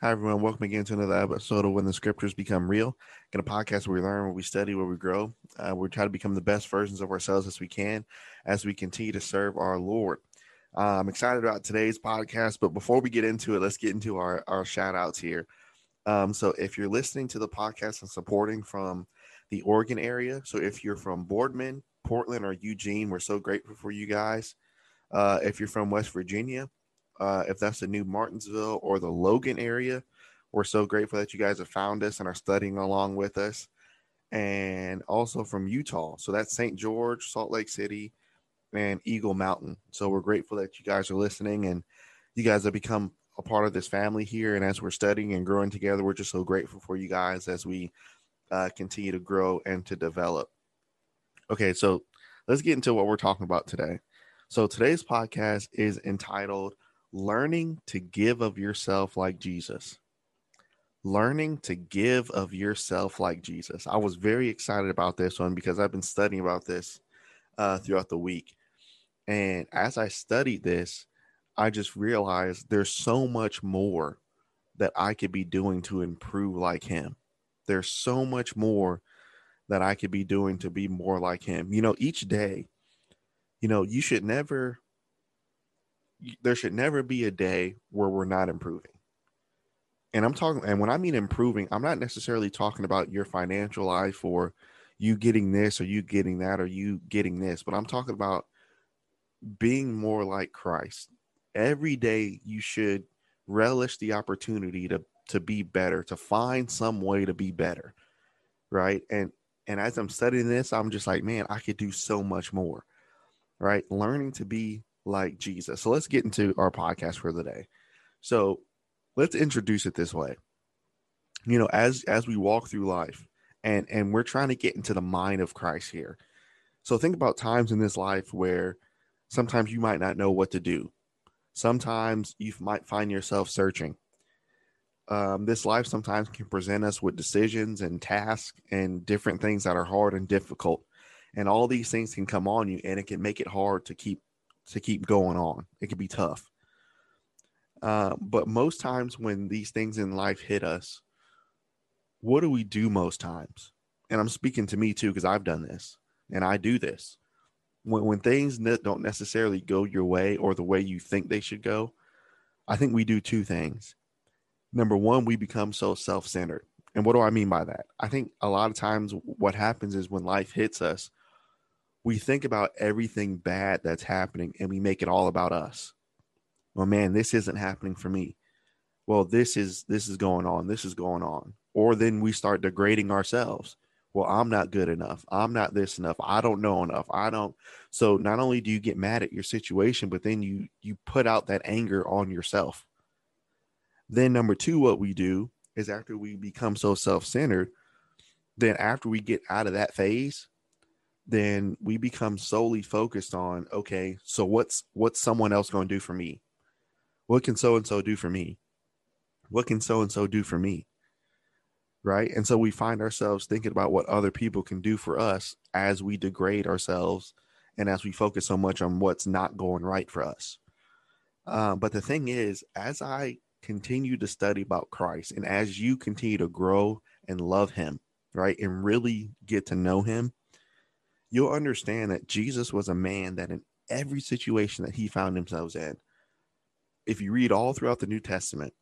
Hi, everyone. Welcome again to another episode of When the Scriptures Become Real. In a podcast where we learn, where we study, where we grow. Uh, we try to become the best versions of ourselves as we can as we continue to serve our Lord. Uh, I'm excited about today's podcast, but before we get into it, let's get into our, our shout outs here. Um, so, if you're listening to the podcast and supporting from the Oregon area, so if you're from Boardman, Portland, or Eugene, we're so grateful for you guys. Uh, if you're from West Virginia, uh, if that's the new Martinsville or the Logan area. We're so grateful that you guys have found us and are studying along with us. And also from Utah. So that's St. George, Salt Lake City, and Eagle Mountain. So we're grateful that you guys are listening and you guys have become a part of this family here. And as we're studying and growing together, we're just so grateful for you guys as we uh, continue to grow and to develop. Okay, so let's get into what we're talking about today. So today's podcast is entitled learning to give of yourself like Jesus. Learning to give of yourself like Jesus. I was very excited about this one because I've been studying about this uh, throughout the week. And as I studied this, I just realized there's so much more that I could be doing to improve like him. There's so much more that I could be doing to be more like him. You know, each day, you know, you should never there should never be a day where we're not improving. And I'm talking, and when I mean improving, I'm not necessarily talking about your financial life or you getting this or you getting that or you getting this, but I'm talking about being more like Christ. Every day you should relish the opportunity to to be better, to find some way to be better. Right. And and as I'm studying this, I'm just like, man, I could do so much more. Right. Learning to be like Jesus. So let's get into our podcast for the day. So let's introduce it this way. You know, as as we walk through life and and we're trying to get into the mind of Christ here. So think about times in this life where sometimes you might not know what to do. Sometimes you might find yourself searching. Um, this life sometimes can present us with decisions and tasks and different things that are hard and difficult. And all these things can come on you and it can make it hard to keep to keep going on. It can be tough. Uh, but most times when these things in life hit us, what do we do most times? And I'm speaking to me too, because I've done this and I do this. When, when things ne- don't necessarily go your way or the way you think they should go, I think we do two things. Number one, we become so self centered. And what do I mean by that? I think a lot of times what happens is when life hits us, we think about everything bad that's happening and we make it all about us. Well, man, this isn't happening for me. Well, this is this is going on. This is going on. Or then we start degrading ourselves. Well, I'm not good enough. I'm not this enough. I don't know enough. I don't. So not only do you get mad at your situation, but then you you put out that anger on yourself. Then number 2 what we do is after we become so self-centered, then after we get out of that phase, then we become solely focused on okay so what's what's someone else going to do for me? What can so and so do for me? What can so and so do for me? Right? And so we find ourselves thinking about what other people can do for us as we degrade ourselves and as we focus so much on what's not going right for us. Uh, but the thing is as i continue to study about christ and as you continue to grow and love him right and really get to know him you'll understand that Jesus was a man that in every situation that he found himself in, if you read all throughout the New Testament,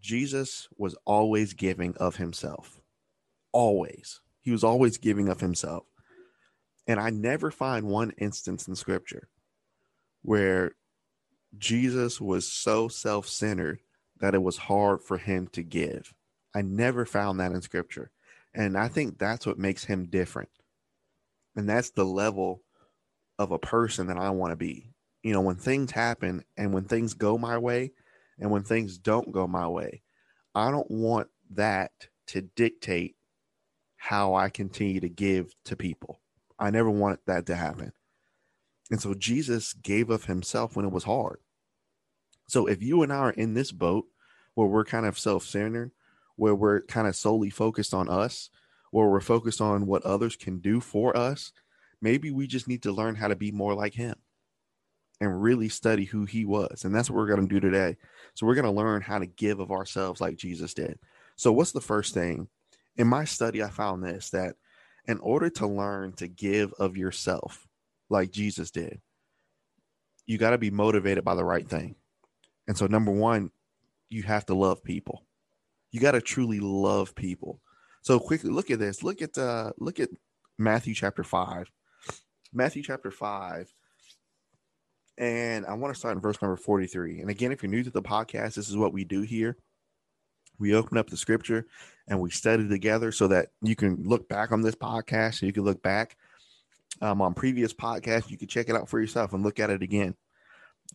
Jesus was always giving of himself. Always. He was always giving of himself. And I never find one instance in scripture where Jesus was so self centered that it was hard for him to give. I never found that in scripture. And I think that's what makes him different and that's the level of a person that I want to be. You know, when things happen and when things go my way and when things don't go my way, I don't want that to dictate how I continue to give to people. I never want that to happen. And so Jesus gave of himself when it was hard. So if you and I are in this boat where we're kind of self centered, where we're kind of solely focused on us, where we're focused on what others can do for us, maybe we just need to learn how to be more like him. and really study who he was. And that's what we're going to do today. So we're going to learn how to give of ourselves like Jesus did. So what's the first thing? In my study, I found this that in order to learn to give of yourself like Jesus did, you got to be motivated by the right thing. And so number 1, you have to love people. You got to truly love people. So quickly look at this. Look at uh look at Matthew chapter 5. Matthew chapter 5 and I want to start in verse number 43. And again, if you're new to the podcast, this is what we do here. We open up the scripture and we study together so that you can look back on this podcast. So you can look back um, on previous podcasts. You can check it out for yourself and look at it again.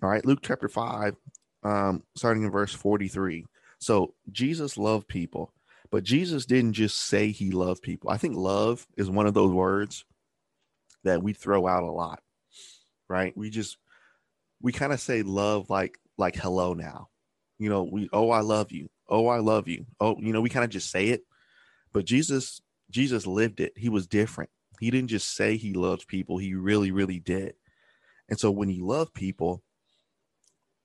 All right. Luke chapter 5, um, starting in verse 43. So Jesus loved people, but Jesus didn't just say he loved people. I think love is one of those words that we throw out a lot, right? We just we kind of say love like like hello now. You know, we oh I love you. Oh I love you. Oh, you know, we kind of just say it. But Jesus Jesus lived it. He was different. He didn't just say he loves people. He really really did. And so when you love people,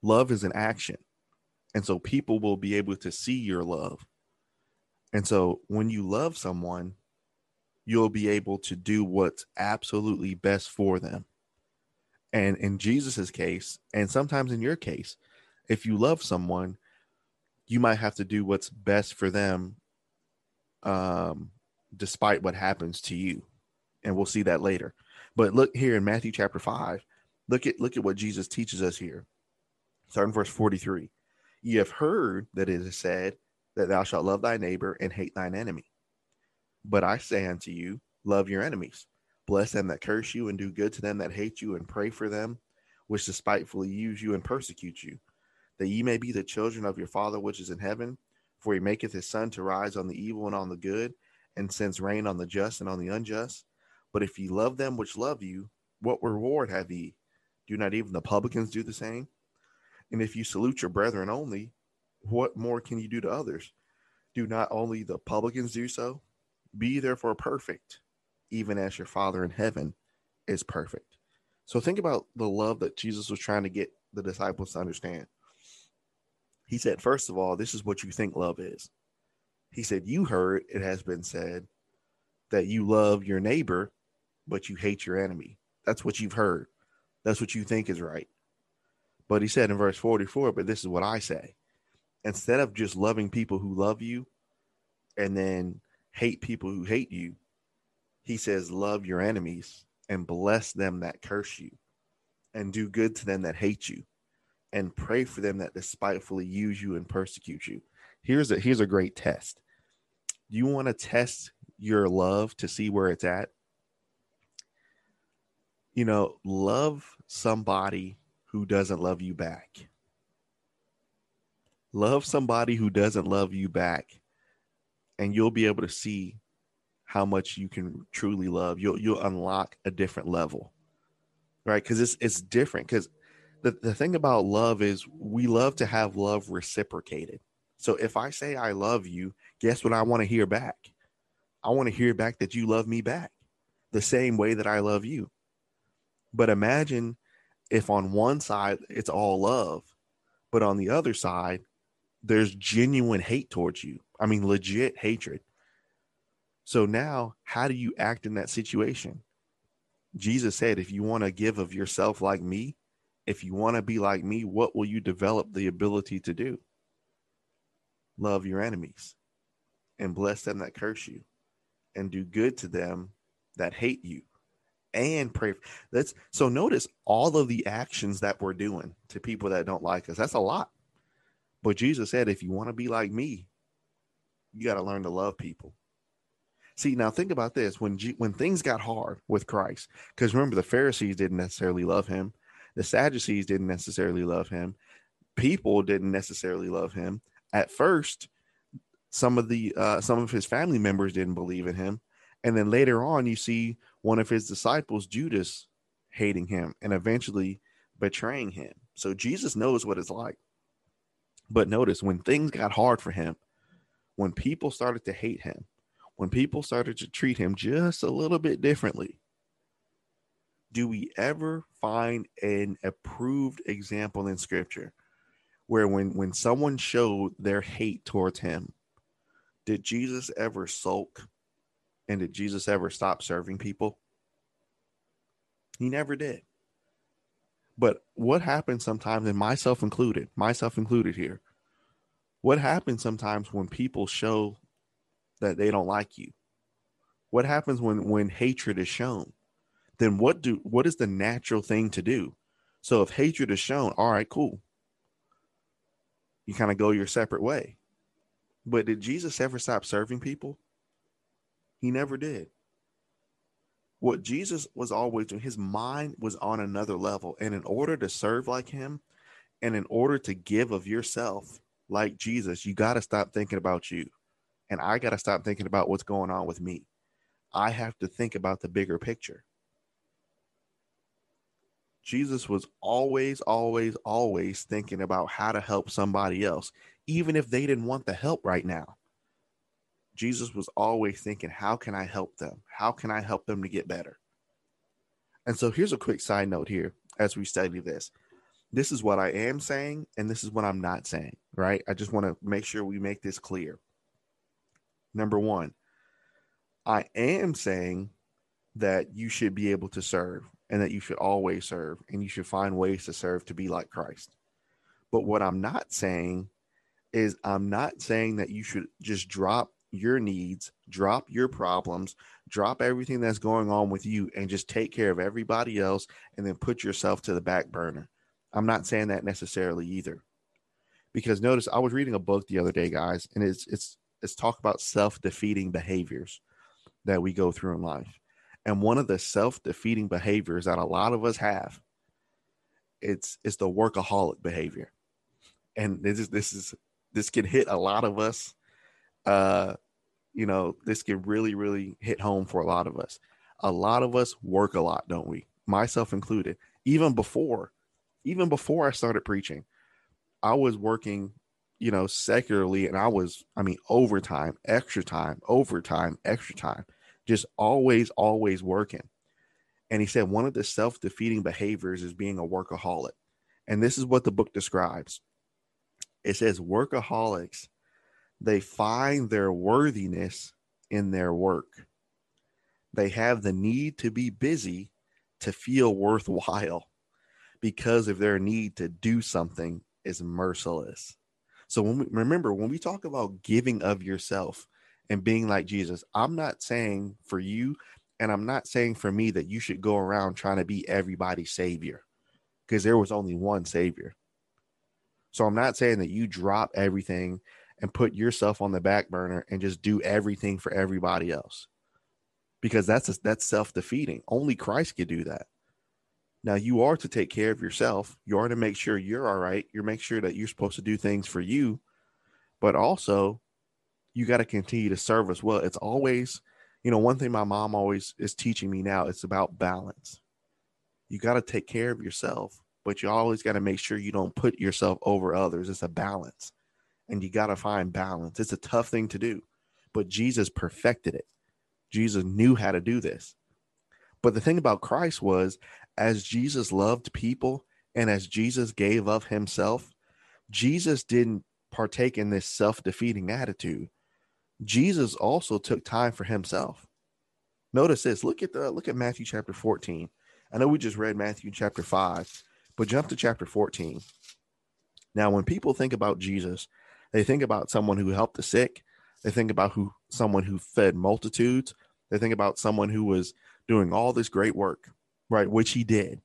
love is an action. And so people will be able to see your love. And so when you love someone, you'll be able to do what's absolutely best for them. And in Jesus's case, and sometimes in your case, if you love someone, you might have to do what's best for them um, despite what happens to you. And we'll see that later. But look here in Matthew chapter 5, look at look at what Jesus teaches us here. Starting verse 43. You have heard that it is said that thou shalt love thy neighbor and hate thine enemy. But I say unto you, love your enemies, Bless them that curse you, and do good to them that hate you, and pray for them which despitefully use you and persecute you, that ye may be the children of your Father which is in heaven. For he maketh his sun to rise on the evil and on the good, and sends rain on the just and on the unjust. But if ye love them which love you, what reward have ye? Do not even the publicans do the same? And if you salute your brethren only, what more can you do to others? Do not only the publicans do so? Be therefore perfect, even as your Father in heaven is perfect. So think about the love that Jesus was trying to get the disciples to understand. He said, first of all, this is what you think love is. He said, You heard it has been said that you love your neighbor, but you hate your enemy. That's what you've heard. That's what you think is right. But he said in verse 44, But this is what I say. Instead of just loving people who love you and then hate people who hate you, he says, Love your enemies and bless them that curse you, and do good to them that hate you, and pray for them that despitefully use you and persecute you. Here's a here's a great test. You want to test your love to see where it's at? You know, love somebody who doesn't love you back. Love somebody who doesn't love you back, and you'll be able to see how much you can truly love. You'll you'll unlock a different level, right? Because it's it's different. Because the the thing about love is we love to have love reciprocated. So if I say I love you, guess what I want to hear back? I want to hear back that you love me back the same way that I love you. But imagine if on one side it's all love, but on the other side there's genuine hate towards you. I mean, legit hatred. So now, how do you act in that situation? Jesus said, if you want to give of yourself like me, if you want to be like me, what will you develop the ability to do? Love your enemies and bless them that curse you and do good to them that hate you and pray. That's so notice all of the actions that we're doing to people that don't like us. That's a lot. But Jesus said, if you want to be like me, you got to learn to love people. See, now think about this: when G- when things got hard with Christ, because remember the Pharisees didn't necessarily love him, the Sadducees didn't necessarily love him, people didn't necessarily love him. At first, some of the uh, some of his family members didn't believe in him, and then later on, you see one of his disciples, Judas, hating him and eventually betraying him. So Jesus knows what it's like. But notice when things got hard for him, when people started to hate him, when people started to treat him just a little bit differently, do we ever find an approved example in scripture where when when someone showed their hate towards him did jesus ever sulk and did jesus ever stop serving people? He never did but what happens sometimes and myself included myself included here what happens sometimes when people show that they don't like you what happens when when hatred is shown then what do what is the natural thing to do? So if hatred is shown, all right, cool. You kind of go your separate way. But did Jesus ever stop serving people? He never did. What Jesus was always doing, his mind was on another level. And in order to serve like him, and in order to give of yourself like Jesus, you got to stop thinking about you. And I got to stop thinking about what's going on with me. I have to think about the bigger picture. Jesus was always, always, always thinking about how to help somebody else, even if they didn't want the help right now. Jesus was always thinking, how can I help them? How can I help them to get better? And so here's a quick side note here as we study this. This is what I am saying, and this is what I'm not saying, right? I just want to make sure we make this clear. Number one, I am saying that you should be able to serve and that you should always serve and you should find ways to serve to be like Christ. But what I'm not saying is I'm not saying that you should just drop your needs, drop your problems, drop everything that's going on with you and just take care of everybody else and then put yourself to the back burner. I'm not saying that necessarily either. Because notice I was reading a book the other day, guys, and it's it's it's talk about self-defeating behaviors that we go through in life. And one of the self-defeating behaviors that a lot of us have, it's it's the workaholic behavior. And this is this is this can hit a lot of us. Uh, you know, this can really, really hit home for a lot of us. A lot of us work a lot, don't we? Myself included. Even before, even before I started preaching, I was working, you know, secularly, and I was, I mean, overtime, extra time, overtime, extra time just always, always working. And he said one of the self defeating behaviors is being a workaholic. And this is what the book describes it says, workaholics, they find their worthiness in their work. They have the need to be busy to feel worthwhile because of their need to do something is merciless. So when we, remember when we talk about giving of yourself, and being like Jesus. I'm not saying for you and I'm not saying for me that you should go around trying to be everybody's savior because there was only one savior. So I'm not saying that you drop everything and put yourself on the back burner and just do everything for everybody else. Because that's a, that's self-defeating. Only Christ could do that. Now you are to take care of yourself. You are to make sure you're all right. You make sure that you're supposed to do things for you, but also you got to continue to serve as well. It's always, you know, one thing my mom always is teaching me now, it's about balance. You got to take care of yourself, but you always got to make sure you don't put yourself over others. It's a balance. And you got to find balance. It's a tough thing to do, but Jesus perfected it. Jesus knew how to do this. But the thing about Christ was, as Jesus loved people and as Jesus gave of himself, Jesus didn't partake in this self defeating attitude. Jesus also took time for himself. Notice this. Look at the look at Matthew chapter 14. I know we just read Matthew chapter 5, but jump to chapter 14. Now, when people think about Jesus, they think about someone who helped the sick. They think about who someone who fed multitudes. They think about someone who was doing all this great work, right? Which he did.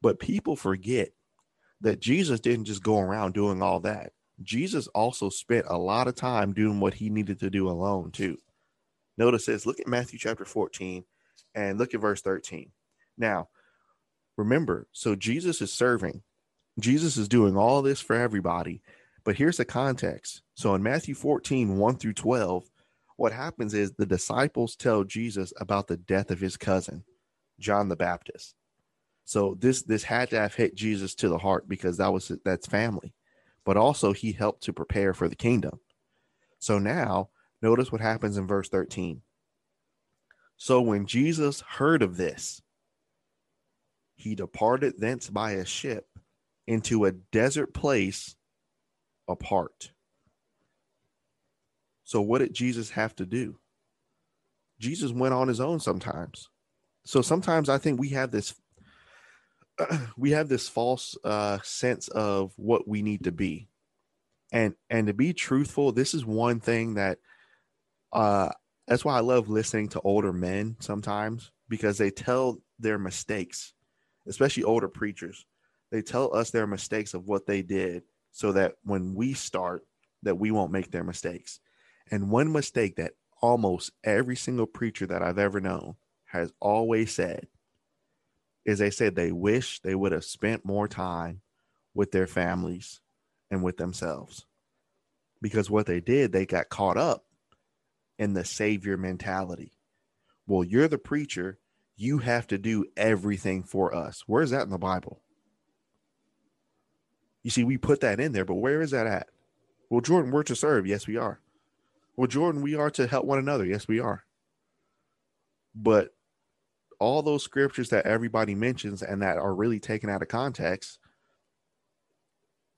But people forget that Jesus didn't just go around doing all that. Jesus also spent a lot of time doing what he needed to do alone, too. Notice this look at Matthew chapter 14 and look at verse 13. Now, remember, so Jesus is serving, Jesus is doing all this for everybody. But here's the context. So in Matthew 14, 1 through 12, what happens is the disciples tell Jesus about the death of his cousin, John the Baptist. So this this had to have hit Jesus to the heart because that was that's family but also he helped to prepare for the kingdom. So now, notice what happens in verse 13. So when Jesus heard of this, he departed thence by a ship into a desert place apart. So, what did Jesus have to do? Jesus went on his own sometimes. So sometimes I think we have this we have this false uh, sense of what we need to be, and and to be truthful, this is one thing that uh, that's why I love listening to older men sometimes because they tell their mistakes, especially older preachers. They tell us their mistakes of what they did so that when we start that we won't make their mistakes. And one mistake that almost every single preacher that I've ever known has always said is they said they wish they would have spent more time with their families and with themselves. Because what they did, they got caught up in the savior mentality. Well, you're the preacher, you have to do everything for us. Where's that in the Bible? You see, we put that in there, but where is that at? Well, Jordan, we're to serve. Yes, we are. Well, Jordan, we are to help one another. Yes, we are. But all those scriptures that everybody mentions and that are really taken out of context,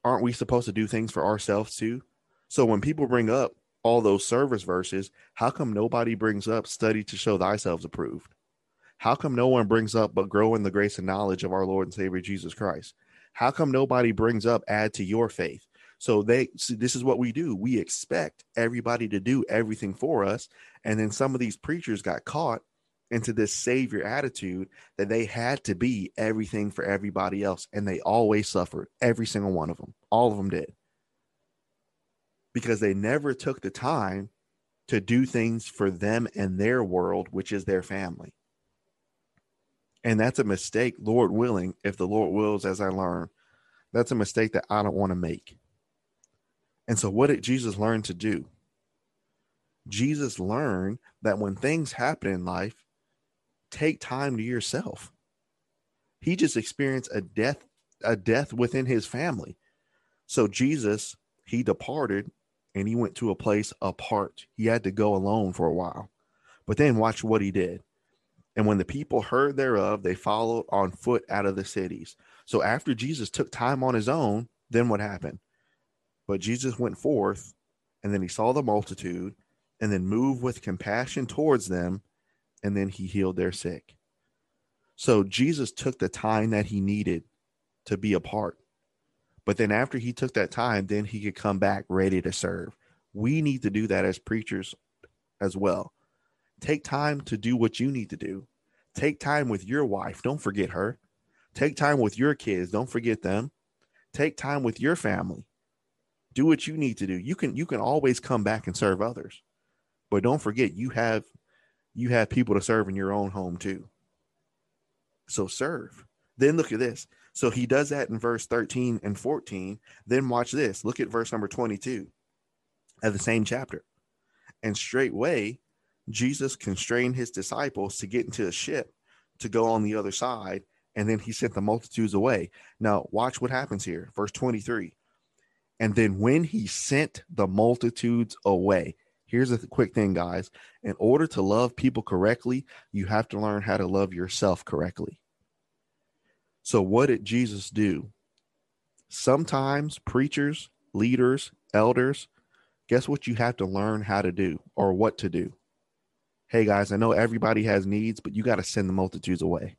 aren't we supposed to do things for ourselves too? So when people bring up all those service verses, how come nobody brings up study to show thyself approved? How come no one brings up but grow in the grace and knowledge of our Lord and Savior Jesus Christ? How come nobody brings up add to your faith? So they this is what we do. We expect everybody to do everything for us. And then some of these preachers got caught into this savior attitude that they had to be everything for everybody else. And they always suffered, every single one of them. All of them did. Because they never took the time to do things for them and their world, which is their family. And that's a mistake, Lord willing, if the Lord wills, as I learn, that's a mistake that I don't want to make. And so, what did Jesus learn to do? Jesus learned that when things happen in life, take time to yourself. He just experienced a death, a death within his family. So Jesus, he departed and he went to a place apart. He had to go alone for a while. But then watch what he did. And when the people heard thereof, they followed on foot out of the cities. So after Jesus took time on his own, then what happened? But Jesus went forth, and then he saw the multitude, and then moved with compassion towards them, and then he healed their sick. So Jesus took the time that he needed to be apart. But then after he took that time, then he could come back ready to serve. We need to do that as preachers as well. Take time to do what you need to do. Take time with your wife. Don't forget her. Take time with your kids. Don't forget them. Take time with your family. Do what you need to do. You can you can always come back and serve others. But don't forget you have you have people to serve in your own home too. So serve. Then look at this. So he does that in verse 13 and 14. Then watch this. Look at verse number 22 of the same chapter. And straightway, Jesus constrained his disciples to get into a ship to go on the other side. And then he sent the multitudes away. Now, watch what happens here. Verse 23. And then when he sent the multitudes away, Here's a quick thing, guys. In order to love people correctly, you have to learn how to love yourself correctly. So, what did Jesus do? Sometimes preachers, leaders, elders, guess what you have to learn how to do or what to do? Hey, guys, I know everybody has needs, but you got to send the multitudes away.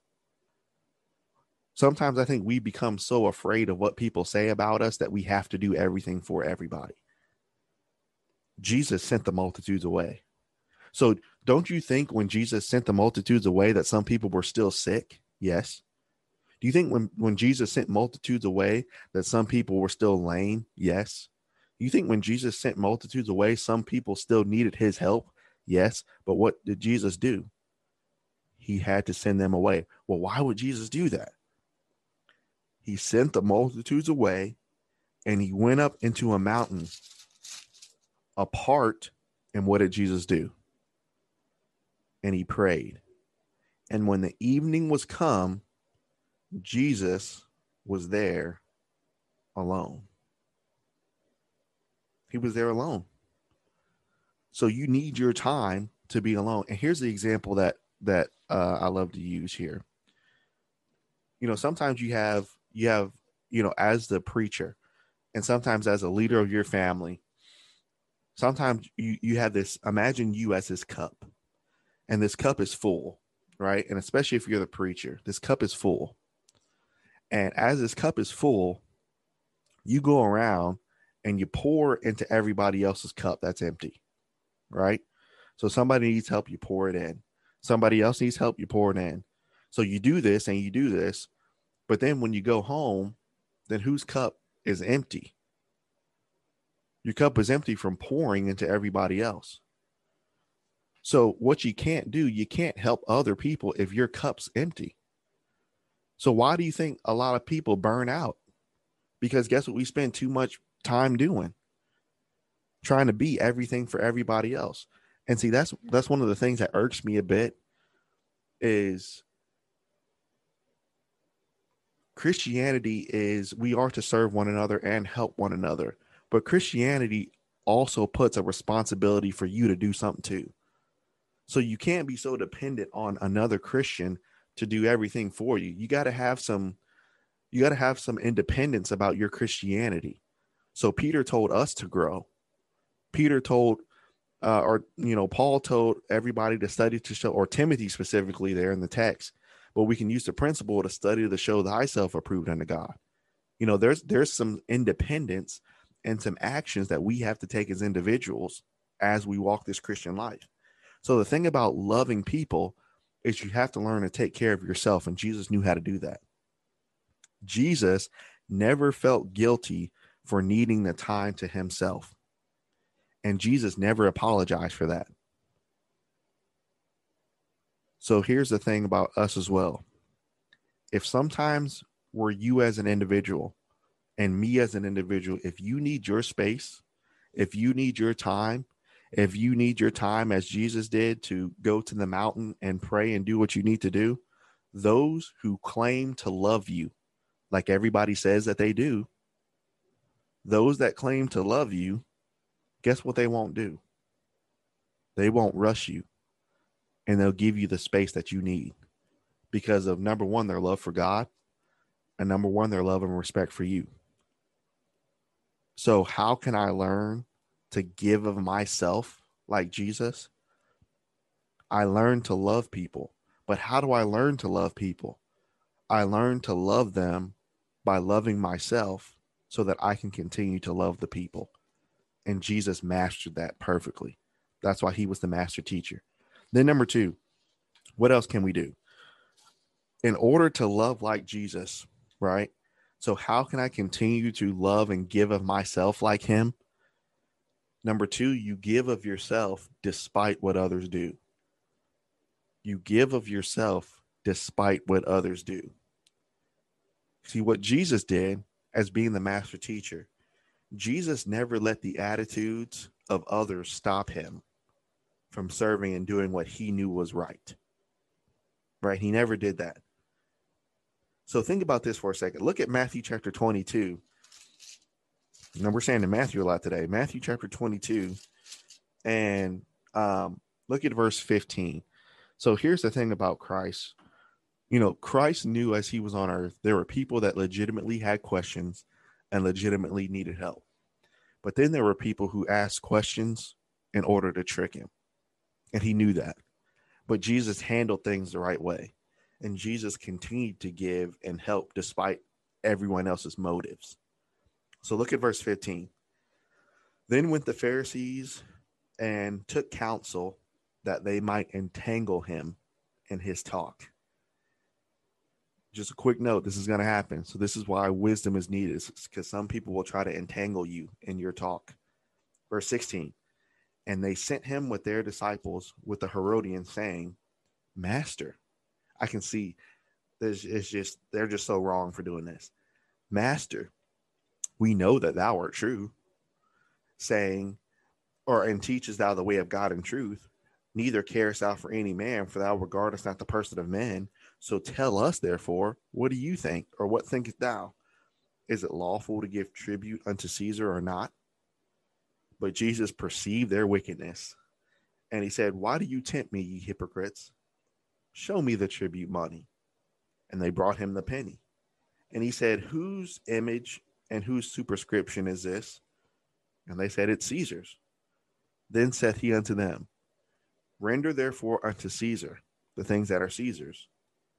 Sometimes I think we become so afraid of what people say about us that we have to do everything for everybody. Jesus sent the multitudes away. So don't you think when Jesus sent the multitudes away that some people were still sick? Yes. Do you think when, when Jesus sent multitudes away that some people were still lame? Yes. You think when Jesus sent multitudes away, some people still needed his help? Yes. But what did Jesus do? He had to send them away. Well, why would Jesus do that? He sent the multitudes away and he went up into a mountain apart. And what did Jesus do? And he prayed. And when the evening was come, Jesus was there alone. He was there alone. So you need your time to be alone. And here's the example that that uh, I love to use here. you know, sometimes you have you have, you know, as the preacher and sometimes as a leader of your family, sometimes you you have this imagine you as this cup. And this cup is full, right? And especially if you're the preacher, this cup is full. And as this cup is full, you go around and you pour into everybody else's cup that's empty, right? So somebody needs help, you pour it in. Somebody else needs help, you pour it in. So you do this and you do this, but then when you go home, then whose cup is empty? Your cup is empty from pouring into everybody else. So what you can't do, you can't help other people if your cup's empty. So why do you think a lot of people burn out? Because guess what we spend too much time doing? Trying to be everything for everybody else. And see, that's that's one of the things that irks me a bit is Christianity is we are to serve one another and help one another. But Christianity also puts a responsibility for you to do something too. So you can't be so dependent on another Christian to do everything for you. You got to have some you got to have some independence about your Christianity. So Peter told us to grow. Peter told uh, or you know Paul told everybody to study to show or Timothy specifically there in the text, but we can use the principle to study to show thyself approved unto God. You know, there's there's some independence and some actions that we have to take as individuals as we walk this Christian life. So the thing about loving people is you have to learn to take care of yourself. And Jesus knew how to do that. Jesus never felt guilty for needing the time to himself. And Jesus never apologized for that. So here's the thing about us as well. If sometimes we're you as an individual and me as an individual, if you need your space, if you need your time, if you need your time as Jesus did to go to the mountain and pray and do what you need to do, those who claim to love you, like everybody says that they do, those that claim to love you, guess what they won't do? They won't rush you and they'll give you the space that you need because of number one, their love for God, and number one, their love and respect for you. So, how can I learn to give of myself like Jesus, I learn to love people. But how do I learn to love people? I learn to love them by loving myself so that I can continue to love the people. And Jesus mastered that perfectly. That's why he was the master teacher. Then, number two, what else can we do? In order to love like Jesus, right? So, how can I continue to love and give of myself like him? Number two, you give of yourself despite what others do. You give of yourself despite what others do. See, what Jesus did as being the master teacher, Jesus never let the attitudes of others stop him from serving and doing what he knew was right. Right? He never did that. So think about this for a second. Look at Matthew chapter 22 now we're saying in Matthew a lot today. Matthew chapter 22, and um, look at verse 15. So here's the thing about Christ. You know, Christ knew as he was on earth, there were people that legitimately had questions and legitimately needed help. But then there were people who asked questions in order to trick him. And he knew that. But Jesus handled things the right way. And Jesus continued to give and help despite everyone else's motives. So look at verse 15. Then went the Pharisees and took counsel that they might entangle him in his talk. Just a quick note this is going to happen. So, this is why wisdom is needed, because some people will try to entangle you in your talk. Verse 16 And they sent him with their disciples with the Herodians, saying, Master, I can see this is just, they're just so wrong for doing this. Master, we know that thou art true, saying, or and teachest thou the way of God in truth. Neither carest thou for any man, for thou regardest not the person of men. So tell us, therefore, what do you think, or what thinkest thou? Is it lawful to give tribute unto Caesar or not? But Jesus perceived their wickedness, and he said, Why do you tempt me, ye hypocrites? Show me the tribute money. And they brought him the penny. And he said, Whose image and whose superscription is this? And they said, It's Caesar's. Then saith he unto them, Render therefore unto Caesar the things that are Caesar's,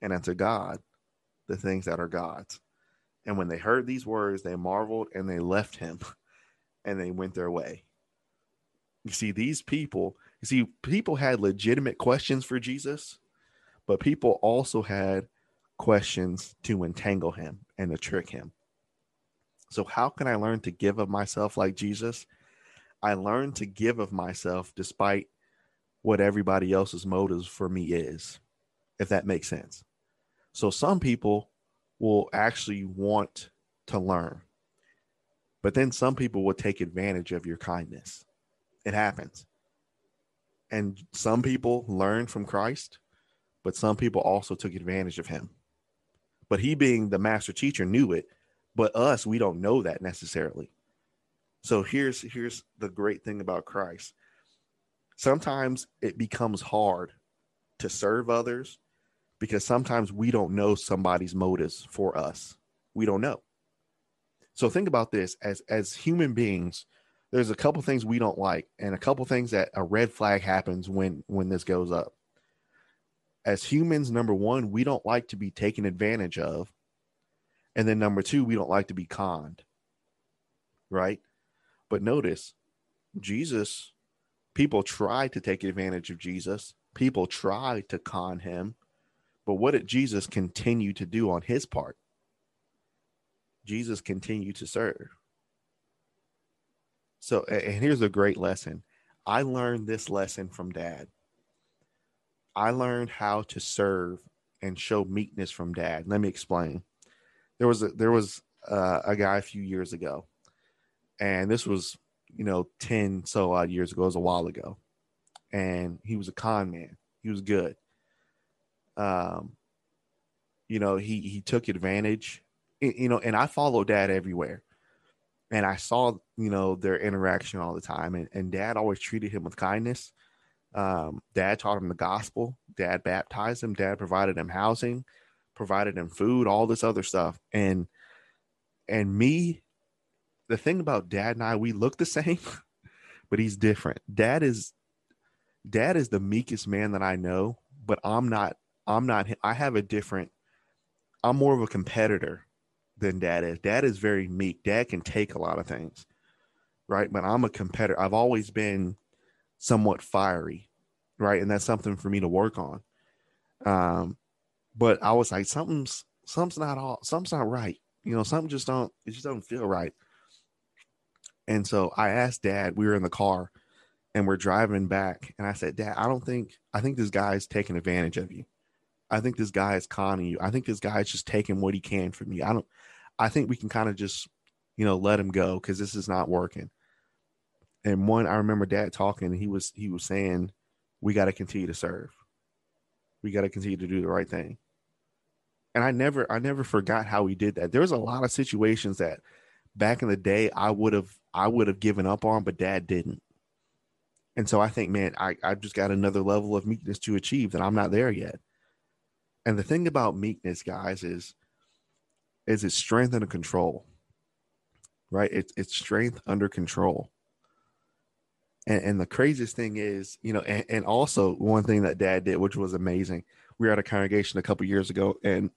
and unto God the things that are God's. And when they heard these words, they marveled and they left him and they went their way. You see, these people, you see, people had legitimate questions for Jesus, but people also had questions to entangle him and to trick him. So, how can I learn to give of myself like Jesus? I learned to give of myself despite what everybody else's motives for me is, if that makes sense. So, some people will actually want to learn, but then some people will take advantage of your kindness. It happens. And some people learn from Christ, but some people also took advantage of him. But he, being the master teacher, knew it. But us, we don't know that necessarily. So here's here's the great thing about Christ. Sometimes it becomes hard to serve others because sometimes we don't know somebody's motives for us. We don't know. So think about this as as human beings, there's a couple things we don't like and a couple things that a red flag happens when when this goes up. As humans, number 1, we don't like to be taken advantage of. And then number 2, we don't like to be conned. Right? But notice, Jesus, people try to take advantage of Jesus. People try to con him. But what did Jesus continue to do on his part? Jesus continued to serve. So, and here's a great lesson. I learned this lesson from dad. I learned how to serve and show meekness from dad. Let me explain. There was a, there was uh, a guy a few years ago and this was you know 10 so odd years ago it was a while ago and he was a con man he was good um you know he he took advantage you know and i follow dad everywhere. And i saw you know their interaction all the time. And, and dad always treated him with kindness. Um dad taught him the gospel. Dad baptized him. Dad provided him housing provided him food all this other stuff. And and me the thing about dad and I, we look the same, but he's different. Dad is dad is the meekest man that I know, but I'm not I'm not I have a different I'm more of a competitor than dad is. Dad is very meek. Dad can take a lot of things. Right? But I'm a competitor. I've always been somewhat fiery, right? And that's something for me to work on. Um but I was like something's something's not all something's not right. You know, something just don't it just doesn't feel right. And so I asked dad, we were in the car and we're driving back. And I said, Dad, I don't think, I think this guy's taking advantage of you. I think this guy is conning you. I think this guy is just taking what he can from you. I don't, I think we can kind of just, you know, let him go because this is not working. And one, I remember dad talking, he was, he was saying, we got to continue to serve. We got to continue to do the right thing. And I never, I never forgot how he did that. There was a lot of situations that back in the day I would have I would have given up on, but dad didn't. And so I think, man, I, I've just got another level of meekness to achieve that I'm not there yet. And the thing about meekness, guys, is is it's strength under control. Right? It's it's strength under control. And, and the craziest thing is, you know, and, and also one thing that dad did, which was amazing. We were at a congregation a couple years ago, and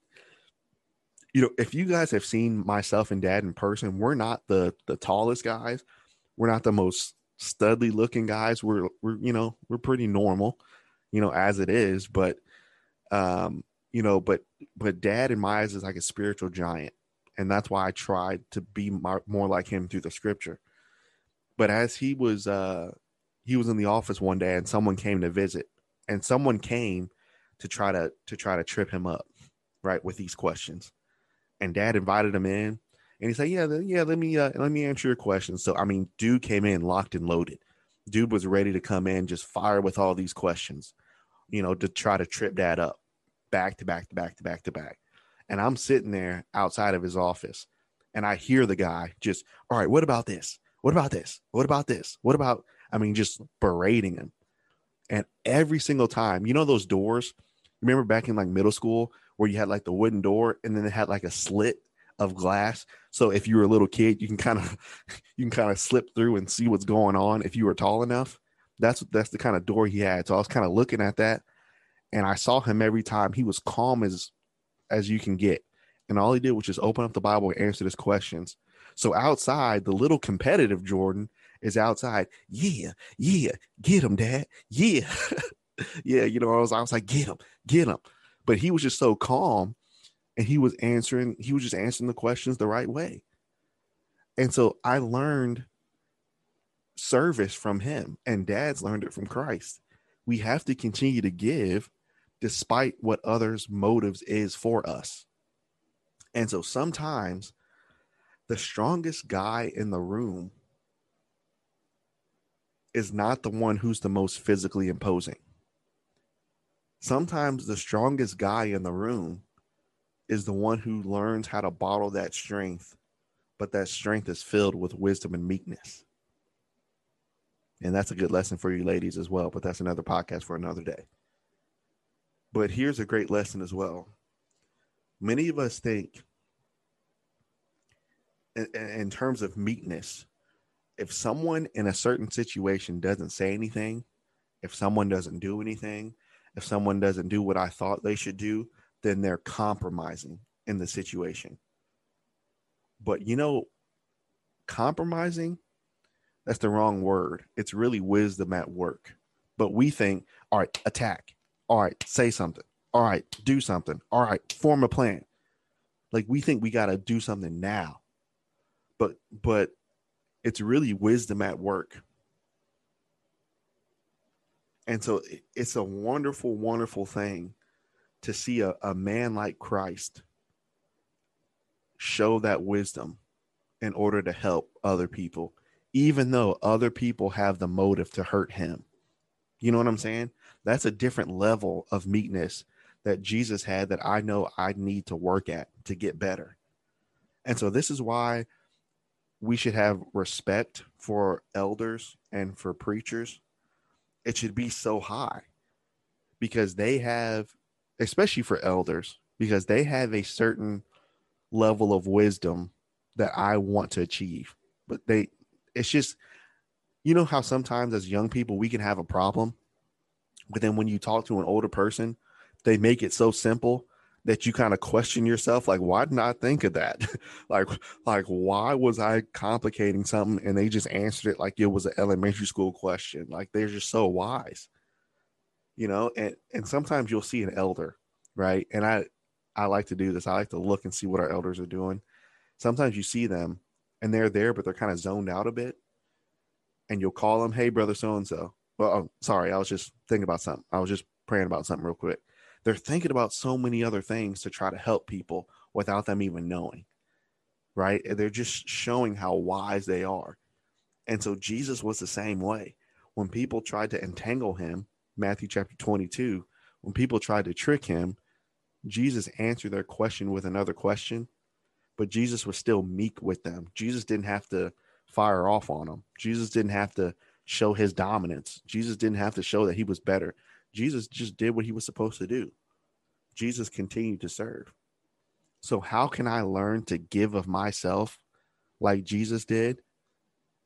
you know, if you guys have seen myself and dad in person, we're not the the tallest guys. We're not the most studly looking guys. We're we're you know, we're pretty normal, you know, as it is, but um, you know, but but dad in my eyes is like a spiritual giant. And that's why I tried to be more, like him through the scripture. But as he was uh he was in the office one day and someone came to visit and someone came to try to to try to trip him up, right, with these questions and dad invited him in and he said, "Yeah, yeah, let me uh, let me answer your questions So, I mean, dude came in locked and loaded. Dude was ready to come in, just fire with all these questions, you know, to try to trip dad up, back to back to back to back to back. And I'm sitting there outside of his office, and I hear the guy just, "All right, what about this? What about this? What about this? What about?" I mean, just berating him. And every single time, you know, those doors, Remember back in like middle school where you had like the wooden door and then it had like a slit of glass. So if you were a little kid, you can kind of you can kind of slip through and see what's going on if you were tall enough. That's that's the kind of door he had. So I was kind of looking at that and I saw him every time. He was calm as as you can get. And all he did was just open up the Bible and answer his questions. So outside, the little competitive Jordan is outside. Yeah, yeah, get him, dad. Yeah. yeah, you know, I was I was like, get him, get him. But he was just so calm and he was answering, he was just answering the questions the right way. And so I learned service from him, and dad's learned it from Christ. We have to continue to give despite what others' motives is for us. And so sometimes the strongest guy in the room is not the one who's the most physically imposing. Sometimes the strongest guy in the room is the one who learns how to bottle that strength, but that strength is filled with wisdom and meekness. And that's a good lesson for you ladies as well, but that's another podcast for another day. But here's a great lesson as well. Many of us think, in, in terms of meekness, if someone in a certain situation doesn't say anything, if someone doesn't do anything, if someone doesn't do what I thought they should do, then they're compromising in the situation. But you know, compromising, that's the wrong word. It's really wisdom at work. But we think, all right, attack. All right, say something. All right, do something. All right, form a plan. Like we think we got to do something now. But but it's really wisdom at work. And so it's a wonderful, wonderful thing to see a, a man like Christ show that wisdom in order to help other people, even though other people have the motive to hurt him. You know what I'm saying? That's a different level of meekness that Jesus had that I know I need to work at to get better. And so this is why we should have respect for elders and for preachers. It should be so high because they have, especially for elders, because they have a certain level of wisdom that I want to achieve. But they, it's just, you know, how sometimes as young people we can have a problem? But then when you talk to an older person, they make it so simple that you kind of question yourself like why didn't i think of that? Like like why was i complicating something and they just answered it like it was an elementary school question? Like they're just so wise you know? And and sometimes you'll see an elder right? And i i like to do this. I like to look and see what our elders are doing. Sometimes you see them and they're there but they're kind of zoned out a bit and you'll call them hey brother so and so well, oh, sorry, I was just thinking about something. I was just praying about something real quick. They're thinking about so many other things to try to help people without them even knowing, right? They're just showing how wise they are. And so Jesus was the same way. When people tried to entangle him, Matthew chapter 22, when people tried to trick him, Jesus answered their question with another question, but Jesus was still meek with them. Jesus didn't have to fire off on them. Jesus didn't have to show his dominance. Jesus didn't have to show that he was better. Jesus just did what he was supposed to do. Jesus continued to serve. So, how can I learn to give of myself like Jesus did,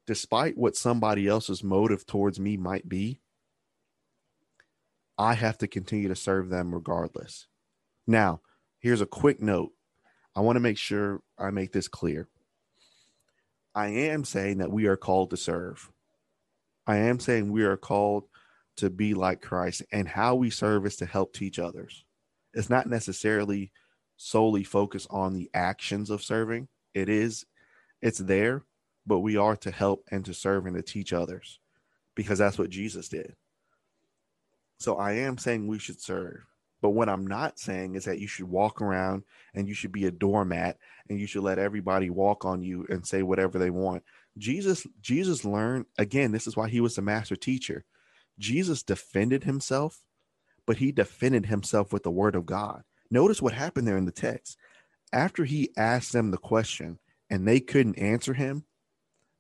despite what somebody else's motive towards me might be? I have to continue to serve them regardless. Now, here's a quick note. I want to make sure I make this clear. I am saying that we are called to serve. I am saying we are called to be like Christ, and how we serve is to help teach others. It's not necessarily solely focused on the actions of serving. It is, it's there, but we are to help and to serve and to teach others because that's what Jesus did. So I am saying we should serve. But what I'm not saying is that you should walk around and you should be a doormat and you should let everybody walk on you and say whatever they want. Jesus Jesus learned again, this is why he was the master teacher. Jesus defended himself, but he defended himself with the word of God. Notice what happened there in the text. After he asked them the question and they couldn't answer him,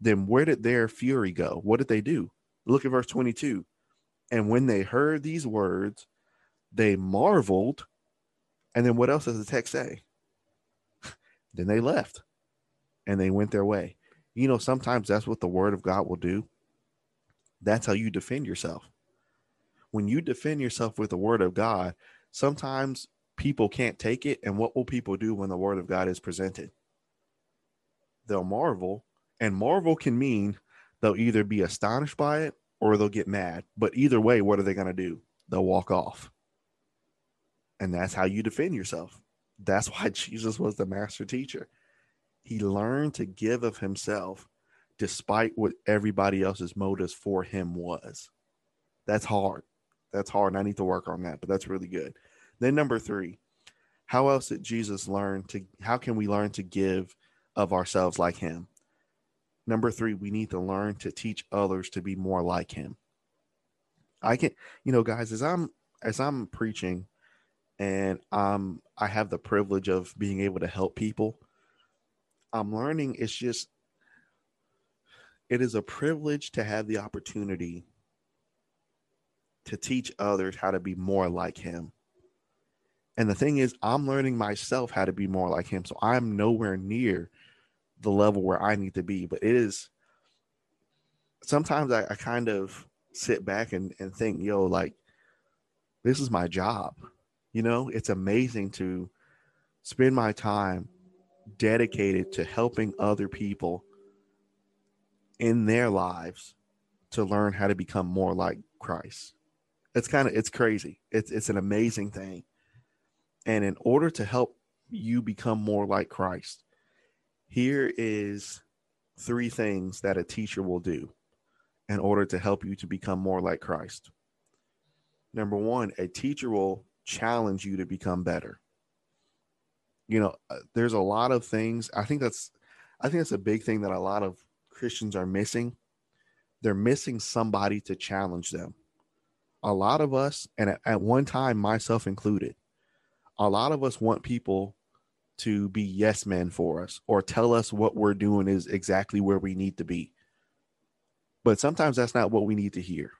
then where did their fury go? What did they do? Look at verse 22. And when they heard these words, They marveled. And then what else does the text say? then they left and they went their way. You know, sometimes that's what the word of God will do. That's how you defend yourself. When you defend yourself with the word of God, sometimes people can't take it. And what will people do when the word of God is presented? They'll marvel. And marvel can mean they'll either be astonished by it or they'll get mad. But either way, what are they going to do? They'll walk off. And that's how you defend yourself. That's why Jesus was the master teacher. He learned to give of himself despite what everybody else's motives for him was. That's hard. That's hard. And I need to work on that, but that's really good. Then number three, how else did Jesus learn to how can we learn to give of ourselves like him? Number three, we need to learn to teach others to be more like him. I can, you know, guys, as I'm as I'm preaching and um I have the privilege of being able to help people, I'm learning it's just it is a privilege to have the opportunity to teach others how to be more like him. And the thing is, I'm learning myself how to be more like him. So I'm nowhere near the level where I need to be. But it is sometimes I, I kind of sit back and, and think, yo, like, this is my job. You know, it's amazing to spend my time dedicated to helping other people in their lives to learn how to become more like Christ. It's kind of it's crazy. It's it's an amazing thing. And in order to help you become more like Christ, here is three things that a teacher will do in order to help you to become more like Christ. Number 1, a teacher will challenge you to become better. You know, uh, there's a lot of things. I think that's I think that's a big thing that a lot of Christians are missing. They're missing somebody to challenge them. A lot of us, and at, at one time, myself included, a lot of us want people to be yes men for us or tell us what we're doing is exactly where we need to be. But sometimes that's not what we need to hear.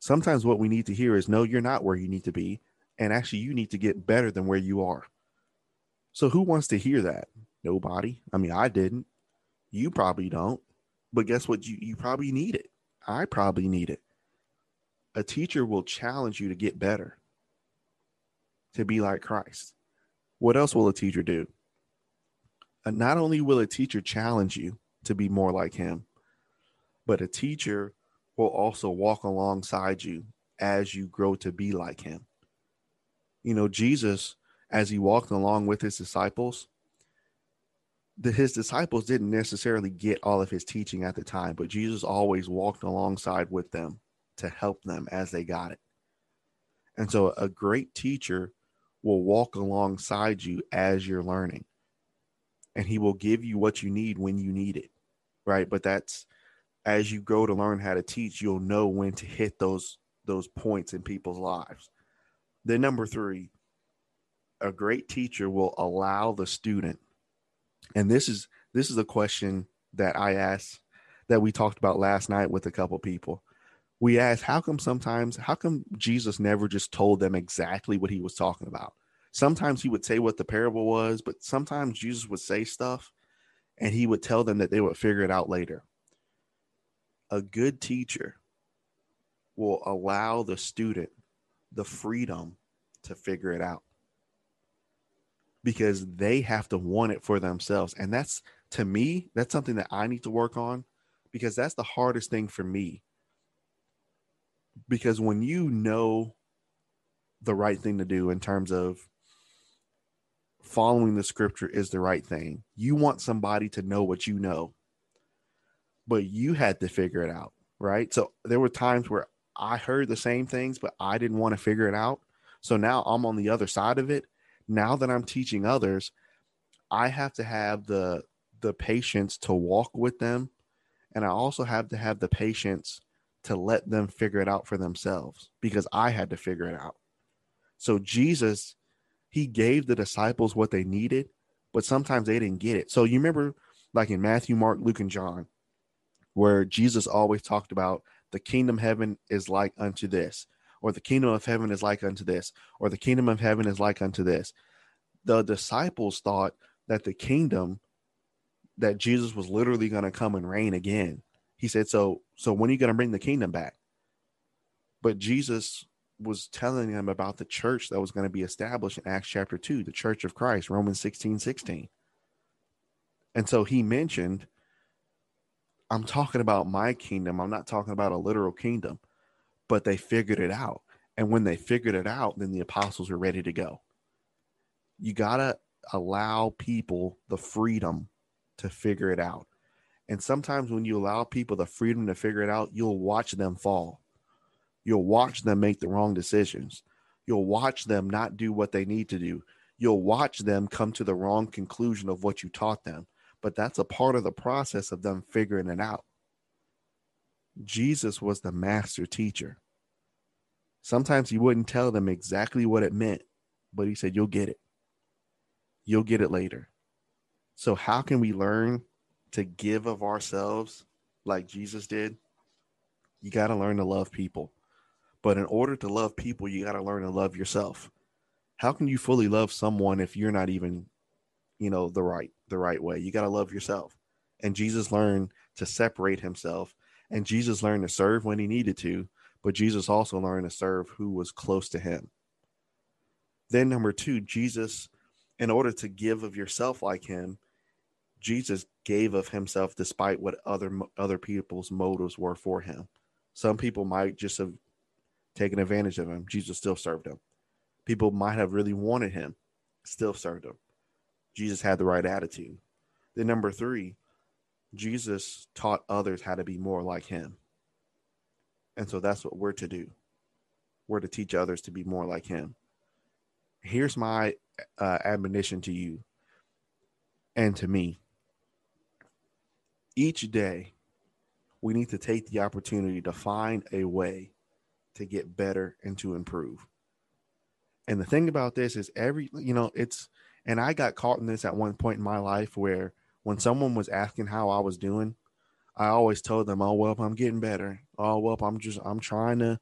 Sometimes what we need to hear is no, you're not where you need to be. And actually, you need to get better than where you are. So, who wants to hear that? Nobody. I mean, I didn't. You probably don't. But guess what? You, you probably need it. I probably need it. A teacher will challenge you to get better, to be like Christ. What else will a teacher do? And not only will a teacher challenge you to be more like him, but a teacher will also walk alongside you as you grow to be like him. You know, Jesus, as he walked along with his disciples, the, his disciples didn't necessarily get all of his teaching at the time, but Jesus always walked alongside with them to help them as they got it. And so a great teacher will walk alongside you as you're learning. And he will give you what you need when you need it. Right? But that's as you go to learn how to teach, you'll know when to hit those those points in people's lives. Then number 3, a great teacher will allow the student and this is this is a question that I asked that we talked about last night with a couple people. We asked how come sometimes how come jesus never just told them exactly what he was talking about? Sometimes he would say what the parable was but sometimes jesus would say stuff and he would tell them that they would figure it out later. A good teacher will allow the student the freedom to figure it out. Because they have to want it for themselves. And that's to me that's something that i need to work on. Because that's the hardest thing for me. Because when you know the right thing to do in terms of following the scripture is the right thing, you want somebody to know what you know, but you had to figure it out, right? So there were times where I heard the same things, but I didn't want to figure it out. So now I'm on the other side of it. Now that I'm teaching others, I have to have the the patience to walk with them and I also have to have the patience to let them figure it out for themselves because I had to figure it out. So Jesus, he gave the disciples what they needed, but sometimes they didn't get it. So you remember, like in Matthew, Mark, Luke, and John, where Jesus always talked about the kingdom heaven is like unto this. Or the kingdom of heaven is like unto this, or the kingdom of heaven is like unto this. The disciples thought that the kingdom that Jesus was literally going to come and reign again. He said, "So, so when are you going to bring the kingdom back?" But Jesus was telling them about the church that was going to be established in Acts chapter 2, the church of Christ, Romans 16 16. And so he mentioned, I'm talking about my kingdom. I'm not talking about a literal kingdom, but they figured it out. And when they figured it out, then the apostles were ready to go. You got to allow people the freedom to figure it out. And sometimes when you allow people the freedom to figure it out, you'll watch them fall You'll watch them make the wrong decisions. You'll watch them not do what they need to do. You'll watch them come to the wrong conclusion of what you taught them. But that's a part of the process of them figuring it out. Jesus was the master teacher. Sometimes he wouldn't tell them exactly what it meant, but he said, You'll get it. You'll get it later. So, how can we learn to give of ourselves like Jesus did? You got to learn to love people. But in order to love people, you got to learn to love yourself. How can you fully love someone if you're not even, you know, the right the right way? You got to love yourself. And Jesus learned to separate himself, and Jesus learned to serve when he needed to, but Jesus also learned to serve who was close to him. Then number 2, Jesus in order to give of yourself like him, Jesus gave of himself despite what other other people's motives were for him. Some people might just have taken advantage of him, Jesus still served him. People might have really wanted him, still served him. Jesus had the right attitude. Then, number three, Jesus taught others how to be more like him. And so that's what we're to do. We're to teach others to be more like him. Here's my uh, admonition to you and to me. Each day, we need to take the opportunity to find a way to get better and to improve. And the thing about this is every, you know, it's, and I got caught in this at one point in my life where when someone was asking how I was doing, I always told them, oh, well, I'm getting better. Oh, well, I'm just, I'm trying to,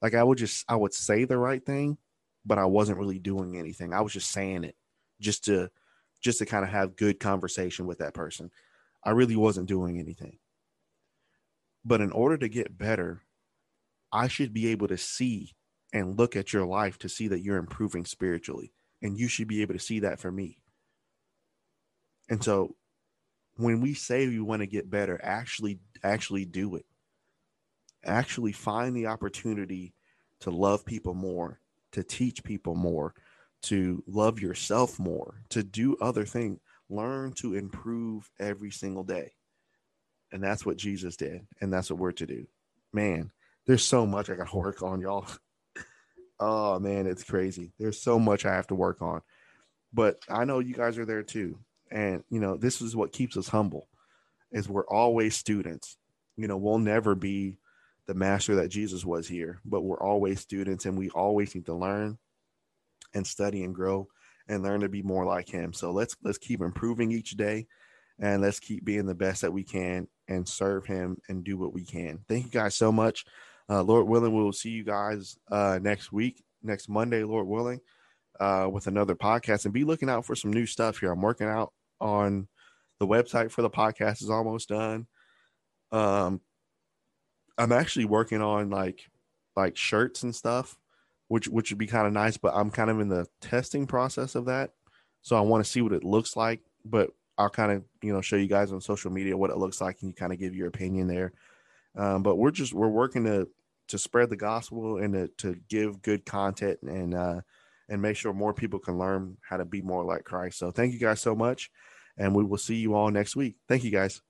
like, I would just, I would say the right thing, but I wasn't really doing anything. I was just saying it just to, just to kind of have good conversation with that person. I really wasn't doing anything. But in order to get better, I should be able to see and look at your life to see that you're improving spiritually. And you should be able to see that for me. And so when we say we want to get better, actually actually do it. Actually find the opportunity to love people more, to teach people more, to love yourself more, to do other things. Learn to improve every single day. And that's what Jesus did. And that's what we're to do. Man, there's so much I got to work on, y'all. oh man, it's crazy. There's so much I have to work on, but I know you guys are there too. And you know, this is what keeps us humble, is we're always students. You know, we'll never be the master that Jesus was here, but we're always students, and we always need to learn and study and grow and learn to be more like Him. So let's let's keep improving each day, and let's keep being the best that we can and serve Him and do what we can. Thank you guys so much. Uh, Lord willing, we will see you guys uh, next week, next Monday, Lord willing, uh, with another podcast. And be looking out for some new stuff here. I'm working out on the website for the podcast is almost done. Um, I'm actually working on like like shirts and stuff, which which would be kind of nice. But I'm kind of in the testing process of that, so I want to see what it looks like. But I'll kind of you know show you guys on social media what it looks like, and you kind of give your opinion there. Um, but we're just we're working to to spread the gospel and to, to give good content and uh, and make sure more people can learn how to be more like Christ. So thank you guys so much, and we will see you all next week. Thank you guys.